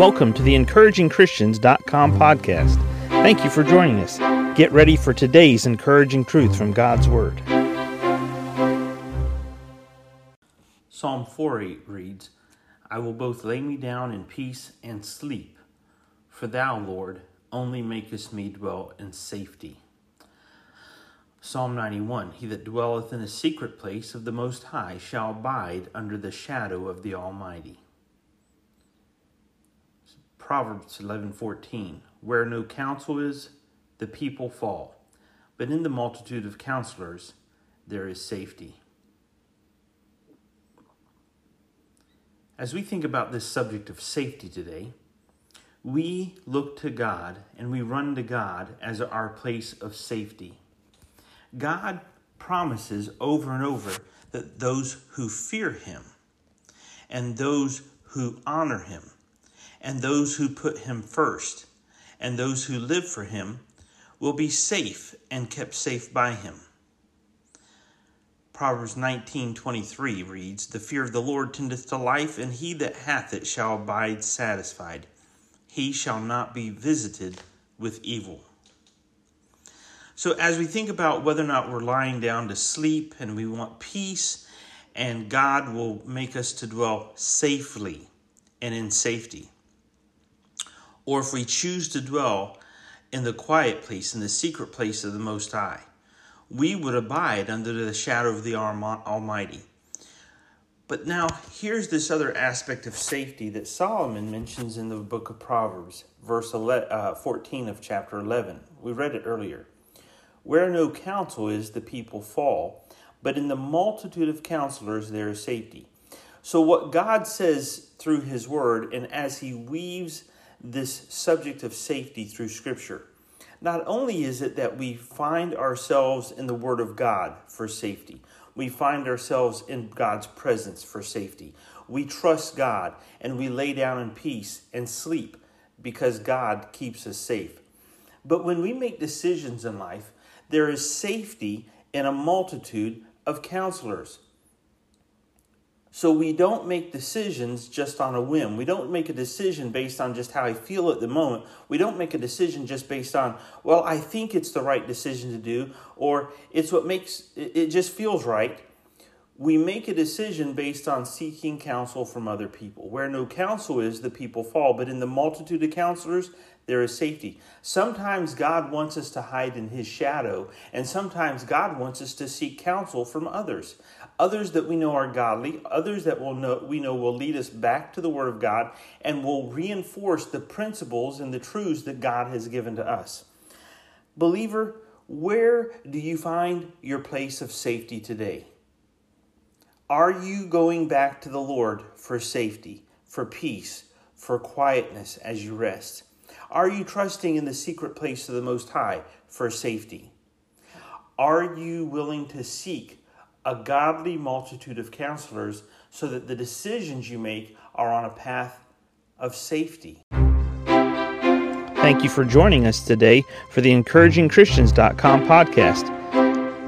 Welcome to the encouragingchristians.com podcast. Thank you for joining us. Get ready for today's encouraging truth from God's Word. Psalm 48 reads, I will both lay me down in peace and sleep, for thou, Lord, only makest me dwell in safety. Psalm 91 He that dwelleth in the secret place of the Most High shall abide under the shadow of the Almighty. Proverbs 11:14 Where no counsel is, the people fall, but in the multitude of counselors there is safety. As we think about this subject of safety today, we look to God and we run to God as our place of safety. God promises over and over that those who fear him and those who honor him and those who put him first and those who live for him will be safe and kept safe by him. Proverbs 19:23 reads, "The fear of the Lord tendeth to life, and he that hath it shall abide satisfied. He shall not be visited with evil." So, as we think about whether or not we're lying down to sleep and we want peace, and God will make us to dwell safely and in safety, or if we choose to dwell in the quiet place, in the secret place of the Most High, we would abide under the shadow of the Almighty. But now, here's this other aspect of safety that Solomon mentions in the book of Proverbs, verse 11, uh, 14 of chapter 11. We read it earlier. Where no counsel is, the people fall, but in the multitude of counselors there is safety. So, what God says through His Word, and as He weaves this subject of safety through Scripture, not only is it that we find ourselves in the Word of God for safety, we find ourselves in God's presence for safety. We trust God and we lay down in peace and sleep because God keeps us safe. But when we make decisions in life, there is safety in a multitude of counselors. So we don't make decisions just on a whim. We don't make a decision based on just how I feel at the moment. We don't make a decision just based on, well, I think it's the right decision to do, or it's what makes it just feels right. We make a decision based on seeking counsel from other people. Where no counsel is, the people fall. But in the multitude of counselors, there is safety. Sometimes God wants us to hide in his shadow, and sometimes God wants us to seek counsel from others. Others that we know are godly, others that will know, we know will lead us back to the Word of God and will reinforce the principles and the truths that God has given to us. Believer, where do you find your place of safety today? Are you going back to the Lord for safety, for peace, for quietness as you rest? Are you trusting in the secret place of the Most High for safety? Are you willing to seek a godly multitude of counselors so that the decisions you make are on a path of safety? Thank you for joining us today for the encouragingchristians.com podcast.